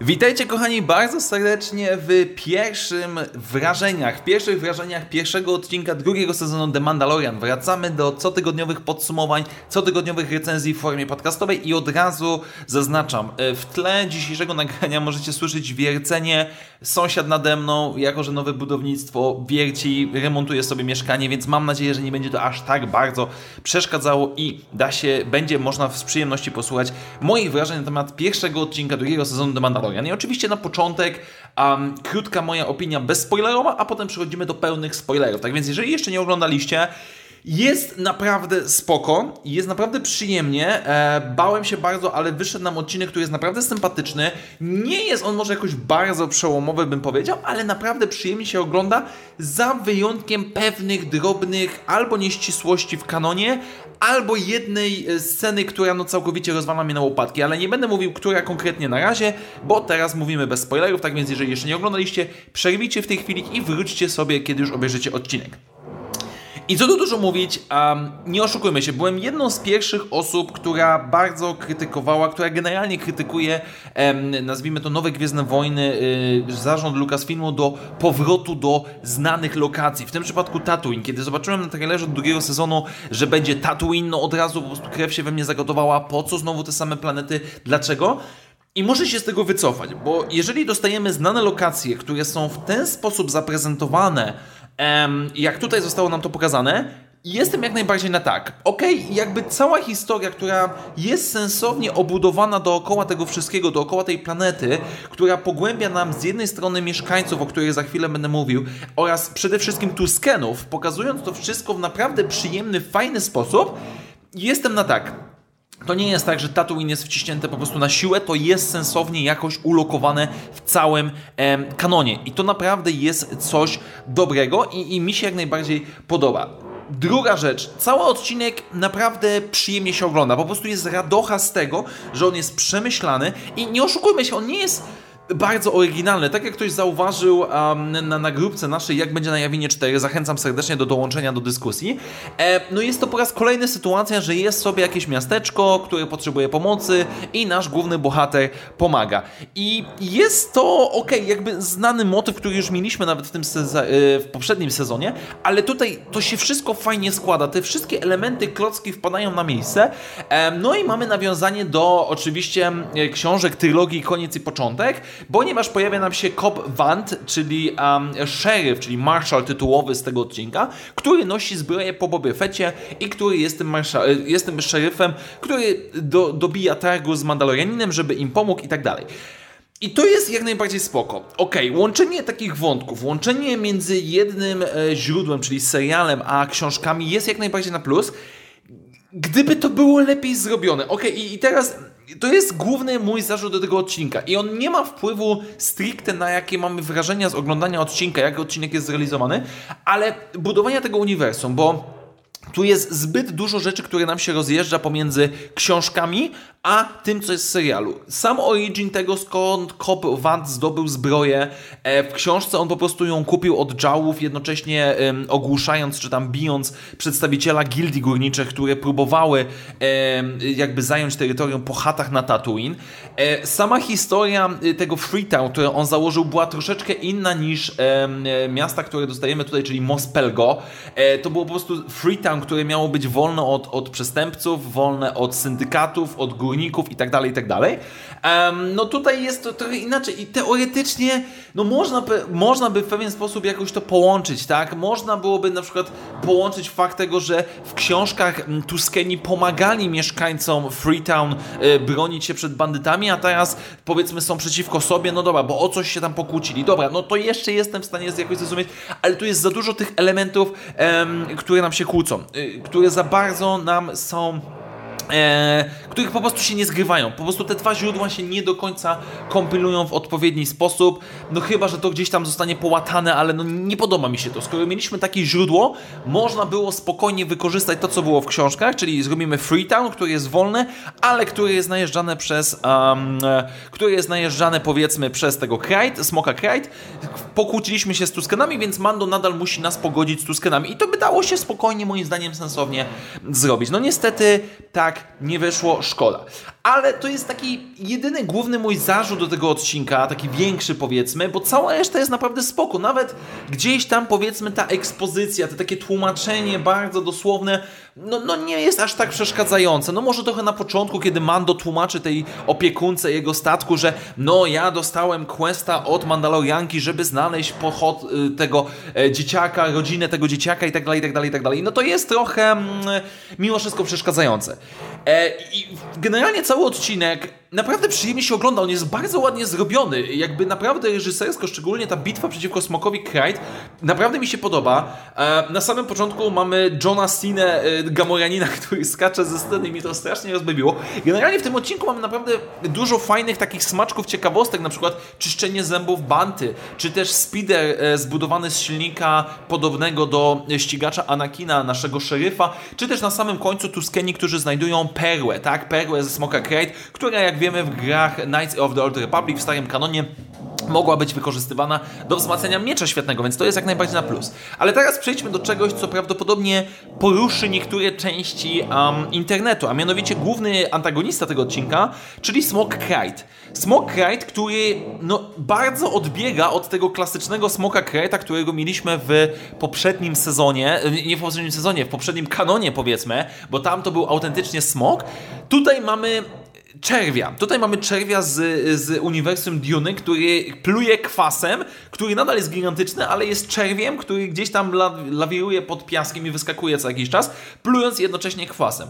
Witajcie kochani bardzo serdecznie w pierwszym wrażeniach, pierwszych wrażeniach pierwszego odcinka drugiego sezonu The Mandalorian. Wracamy do cotygodniowych podsumowań, cotygodniowych recenzji w formie podcastowej i od razu zaznaczam, e, w tle dzisiejszego nagrania możecie słyszeć wiercenie sąsiad nade mną, jako że nowe budownictwo wierci, remontuje sobie mieszkanie, więc mam nadzieję, że nie będzie to aż tak bardzo przeszkadzało i da się, będzie można z przyjemności posłuchać moich wrażeń na temat pierwszego odcinka drugiego sezonu The Mandalorian. Mandalorian. I oczywiście na początek um, krótka moja opinia bezspoilerowa, a potem przechodzimy do pełnych spoilerów. Tak więc jeżeli jeszcze nie oglądaliście, jest naprawdę spoko, jest naprawdę przyjemnie. E, bałem się bardzo, ale wyszedł nam odcinek, który jest naprawdę sympatyczny. Nie jest on może jakoś bardzo przełomowy, bym powiedział, ale naprawdę przyjemnie się ogląda, za wyjątkiem pewnych drobnych albo nieścisłości w kanonie, albo jednej e, sceny, która no całkowicie rozwala mnie na łopatki, ale nie będę mówił, która konkretnie na razie, bo teraz mówimy bez spoilerów, tak więc jeżeli jeszcze nie oglądaliście, przerwijcie w tej chwili i wróćcie sobie, kiedy już obejrzycie odcinek. I co tu dużo mówić, um, nie oszukujmy się, byłem jedną z pierwszych osób, która bardzo krytykowała, która generalnie krytykuje, um, nazwijmy to nowe Gwiezdne Wojny, y, zarząd Lucasfilmu do powrotu do znanych lokacji. W tym przypadku Tatooine. Kiedy zobaczyłem na trailerze drugiego sezonu, że będzie Tatooine, no od razu po prostu krew się we mnie zagotowała. Po co znowu te same planety? Dlaczego? I muszę się z tego wycofać, bo jeżeli dostajemy znane lokacje, które są w ten sposób zaprezentowane, jak tutaj zostało nam to pokazane, jestem jak najbardziej na tak. Okej, okay, jakby cała historia, która jest sensownie obudowana dookoła tego wszystkiego, dookoła tej planety, która pogłębia nam z jednej strony mieszkańców, o których za chwilę będę mówił, oraz przede wszystkim Tuskenów, pokazując to wszystko w naprawdę przyjemny, fajny sposób, jestem na tak. To nie jest tak, że Tatooine jest wciśnięte po prostu na siłę, to jest sensownie jakoś ulokowane w całym em, kanonie. I to naprawdę jest coś dobrego i, i mi się jak najbardziej podoba. Druga rzecz, cały odcinek naprawdę przyjemnie się ogląda. Po prostu jest radocha z tego, że on jest przemyślany i nie oszukujmy się, on nie jest bardzo oryginalne. Tak jak ktoś zauważył um, na, na grupce naszej, jak będzie na Jawinie 4, zachęcam serdecznie do dołączenia do dyskusji. E, no jest to po raz kolejny sytuacja, że jest sobie jakieś miasteczko, które potrzebuje pomocy i nasz główny bohater pomaga. I jest to, ok, jakby znany motyw, który już mieliśmy nawet w tym e, w poprzednim sezonie, ale tutaj to się wszystko fajnie składa. Te wszystkie elementy, klocki wpadają na miejsce. E, no i mamy nawiązanie do oczywiście e, książek, trylogii Koniec i Początek, ponieważ pojawia nam się Cobb Vant, czyli um, szeryf, czyli marszał tytułowy z tego odcinka, który nosi zbroję po Bobie Fecie i który jest tym, jest tym szeryfem, który do, dobija targu z Mandalorianinem, żeby im pomógł i tak dalej. I to jest jak najbardziej spoko. Ok, łączenie takich wątków, łączenie między jednym e, źródłem, czyli serialem, a książkami jest jak najbardziej na plus. Gdyby to było lepiej zrobione. Ok, i, i teraz to jest główny mój zarzut do tego odcinka. I on nie ma wpływu stricte na jakie mamy wrażenia z oglądania odcinka, jak odcinek jest zrealizowany, ale budowania tego uniwersum, bo tu jest zbyt dużo rzeczy, które nam się rozjeżdża pomiędzy książkami, a tym, co jest w serialu. Sam origin tego, skąd Cobb Vant zdobył zbroję, e, w książce on po prostu ją kupił od Jałów, jednocześnie ogłuszając, czy tam bijąc przedstawiciela gildii górniczych, które próbowały jakby zająć terytorium po chatach na Tatooine. E, sama historia y, tego Freetown, które on założył, była troszeczkę inna niż miasta, które dostajemy tutaj, czyli Mospelgo. E, to było po prostu Freetown, które miało być wolne od, od przestępców, wolne od syndykatów, od górników, i tak dalej, i tak dalej. No tutaj jest to trochę inaczej i teoretycznie no można można by w pewien sposób jakoś to połączyć, tak? Można byłoby na przykład połączyć fakt tego, że w książkach Tuskeni pomagali mieszkańcom Freetown y, bronić się przed bandytami, a teraz powiedzmy są przeciwko sobie, no dobra, bo o coś się tam pokłócili. Dobra, no to jeszcze jestem w stanie jakoś zrozumieć, ale tu jest za dużo tych elementów, które nam się kłócą, y, które za bardzo nam są e, których po prostu się nie zgrywają. Po prostu te dwa źródła się nie do końca kompilują w odpowiedni sposób. No chyba, że to gdzieś tam zostanie połatane, ale no nie podoba mi się to. Skoro mieliśmy takie źródło, można było spokojnie wykorzystać to, co było w książkach, czyli zrobimy Freetown, który jest wolny, ale który jest najeżdżany przez, um, który jest najeżdżany powiedzmy przez tego Krajt, Smoka Krajt. Pokłóciliśmy się z Tuskenami, więc Mando nadal musi nas pogodzić z Tuskenami i to by dało się spokojnie, moim zdaniem, sensownie zrobić. No niestety tak nie wyszło, szkoda. Ale to jest taki jedyny główny mój zarzut do tego odcinka, taki większy powiedzmy, bo cała reszta jest naprawdę spoko. Nawet gdzieś tam powiedzmy ta ekspozycja, to takie tłumaczenie bardzo dosłowne, no, no nie jest aż tak przeszkadzające. No może trochę na początku, kiedy Mando tłumaczy tej opiekunce jego statku, że no ja dostałem questa od Mandalorianki, żeby znaleźć pochod y, tego e, dzieciaka, rodzinę tego dzieciaka i tak dalej, i tak dalej, i tak dalej. No to jest trochę mm, mimo wszystko przeszkadzające. E, I generalnie cały odcinek naprawdę przyjemnie się ogląda, on jest bardzo ładnie zrobiony, jakby naprawdę reżysersko, szczególnie ta bitwa przeciwko Smokowi Krajt, naprawdę mi się podoba. E, na samym początku mamy Johna Cena, e, Gamoranina, który skacze ze sceny i mi to strasznie rozbawiło. Generalnie w tym odcinku mamy naprawdę dużo fajnych takich smaczków, ciekawostek, na przykład czyszczenie zębów Banty, czy też speeder e, zbudowany z silnika podobnego do ścigacza Anakina, naszego szeryfa, czy też na samym końcu Tuskeni, którzy znajdują perłę, tak? Perłę ze Smoka Krajt, która jak wiemy w grach Knights of the Old Republic w starym kanonie mogła być wykorzystywana do wzmacniania miecza świetnego, więc to jest jak najbardziej na plus. Ale teraz przejdźmy do czegoś, co prawdopodobnie poruszy niektóre części um, internetu, a mianowicie główny antagonista tego odcinka, czyli Smok Krajt. Smok Krajt, który no, bardzo odbiega od tego klasycznego Smoka Krajta, którego mieliśmy w poprzednim sezonie, nie w poprzednim sezonie, w poprzednim kanonie powiedzmy, bo tam to był autentycznie smok. Tutaj mamy czerwia. Tutaj mamy czerwia z, z uniwersum Dune, który pluje kwasem, który nadal jest gigantyczny, ale jest czerwiem, który gdzieś tam la, lawiruje pod piaskiem i wyskakuje co jakiś czas, plując jednocześnie kwasem.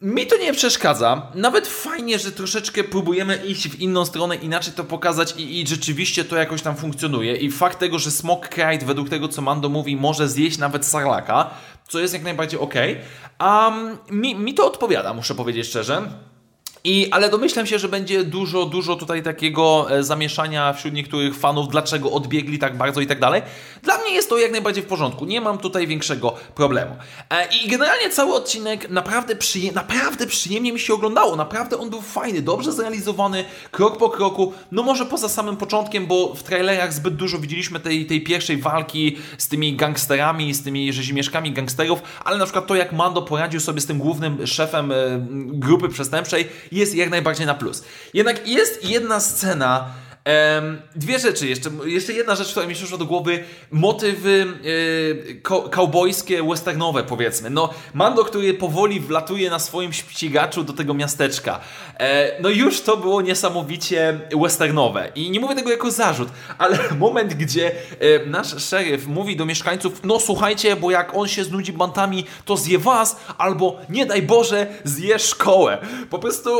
Mi to nie przeszkadza. Nawet fajnie, że troszeczkę próbujemy iść w inną stronę, inaczej to pokazać i, i rzeczywiście to jakoś tam funkcjonuje. I fakt tego, że Smok Krajt, według tego co Mando mówi, może zjeść nawet Sarlaka, co jest jak najbardziej ok. Um, mi, mi to odpowiada, muszę powiedzieć szczerze. I, ale domyślam się, że będzie dużo, dużo tutaj takiego e, zamieszania wśród niektórych fanów, dlaczego odbiegli tak bardzo i tak dalej. Dla mnie jest to jak najbardziej w porządku, nie mam tutaj większego problemu. E, I generalnie cały odcinek naprawdę, przyje naprawdę przyjemnie mi się oglądało, naprawdę on był fajny, dobrze zrealizowany, krok po kroku, no może poza samym początkiem, bo w trailerach zbyt dużo widzieliśmy tej, tej pierwszej walki z tymi gangsterami, z tymi rzezimieszkami gangsterów, ale na przykład to jak Mando poradził sobie z tym głównym szefem e, grupy przestępczej jest jak najbardziej na plus. Jednak jest jedna scena, dwie rzeczy jeszcze. Jeszcze jedna rzecz, która mi przyszła do głowy. Motywy yy, kaubojskie, westernowe powiedzmy. No, Mando, który powoli wlatuje na swoim ścigaczu do tego miasteczka. E, no już to było niesamowicie westernowe. I nie mówię tego jako zarzut, ale moment, gdzie e, nasz szeryf mówi do mieszkańców, no słuchajcie, bo jak on się znudzi bantami, to zje was, albo nie daj Boże, zje szkołę. Po prostu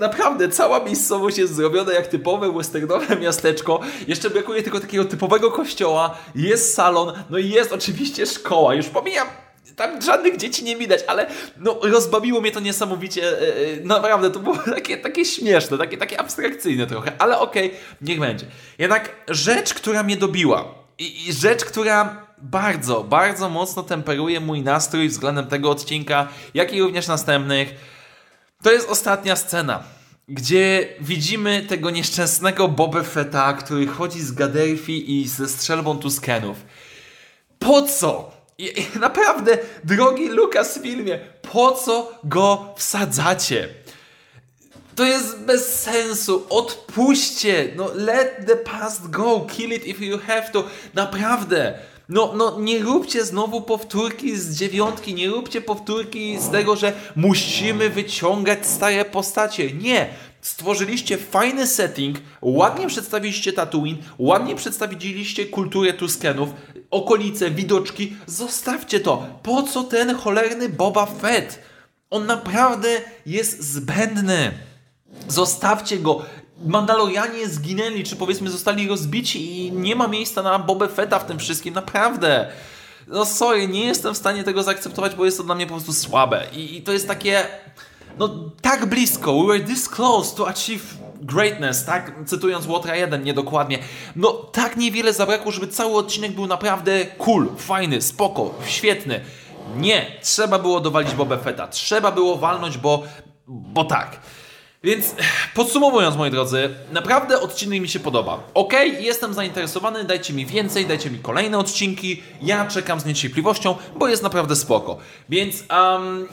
naprawdę cała miejscowość jest zrobiona jak typowe westernowe miasteczko. Jeszcze brakuje tylko takiego typowego kościoła, jest salon, no i jest oczywiście szkoła. Już pomijam tam żadnych dzieci nie widać, ale no, rozbawiło mnie to niesamowicie. E, e, naprawdę, to było takie, takie śmieszne, takie, takie abstrakcyjne trochę, ale okej, okay, niech będzie. Jednak rzecz, która mnie dobiła i, i rzecz, która bardzo, bardzo mocno temperuje mój nastrój względem tego odcinka, jak i również następnych, to jest ostatnia scena, gdzie widzimy tego nieszczęsnego Boba Fetta, który chodzi z Gaderfi i ze strzelbą Tuskenów. Po co? I, naprawdę, drogi Lukas filmie, po co go wsadzacie? To jest bez sensu. Odpuśćcie. No, let the past go. Kill it if you have to. Naprawdę. No, no nie róbcie znowu powtórki z dziewiątki, nie róbcie powtórki z tego, że musimy wyciągać stare postacie. Nie! Stworzyliście fajny setting, ładnie przedstawiliście Tatooine, ładnie przedstawiliście kulturę Tuskenów, okolice, widoczki. Zostawcie to. Po co ten cholerny Boba Fett? On naprawdę jest zbędny. Zostawcie go. Mandalorianie zginęli, czy powiedzmy zostali rozbici i nie ma miejsca na Boba Fetta w tym wszystkim, naprawdę. no sorry, nie jestem w stanie tego zaakceptować, bo jest to dla mnie po prostu słabe. I, i to jest takie, no tak blisko, we were this close to achieve greatness, tak? Cytując Łotra 1 niedokładnie. No tak niewiele zabrakło, żeby cały odcinek był naprawdę cool, fajny, spoko, świetny. Nie, trzeba było dowalić Boba Fetta, trzeba było walnąć, bo, bo tak. Więc podsumowując, moi drodzy, naprawdę odcinek mi się podoba. Ok, jestem zainteresowany, dajcie mi więcej, dajcie mi kolejne odcinki. Ja czekam z niecierpliwością, bo jest naprawdę spoko. Więc um,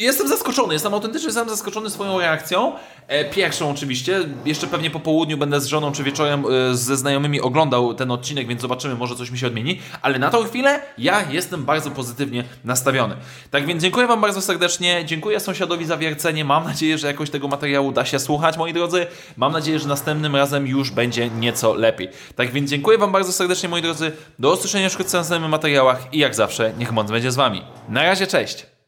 Jestem zaskoczony, jestem autentycznie jestem zaskoczony swoją reakcją. E, pierwszą oczywiście, jeszcze pewnie po południu będę z żoną czy wieczorem e, ze znajomymi oglądał ten odcinek, więc zobaczymy, może coś mi się odmieni. Ale na tą chwilę ja jestem bardzo pozytywnie nastawiony. Tak więc dziękuję Wam bardzo serdecznie, dziękuję sąsiadowi za wiercenie. Mam nadzieję, że jakoś tego materiału da się słuchać, moi drodzy. Mam nadzieję, że następnym razem już będzie nieco lepiej. Tak więc dziękuję Wam bardzo serdecznie, moi drodzy. Do usłyszenia w następnych materiałach i jak zawsze, niech moc będzie z Wami. Na razie, cześć!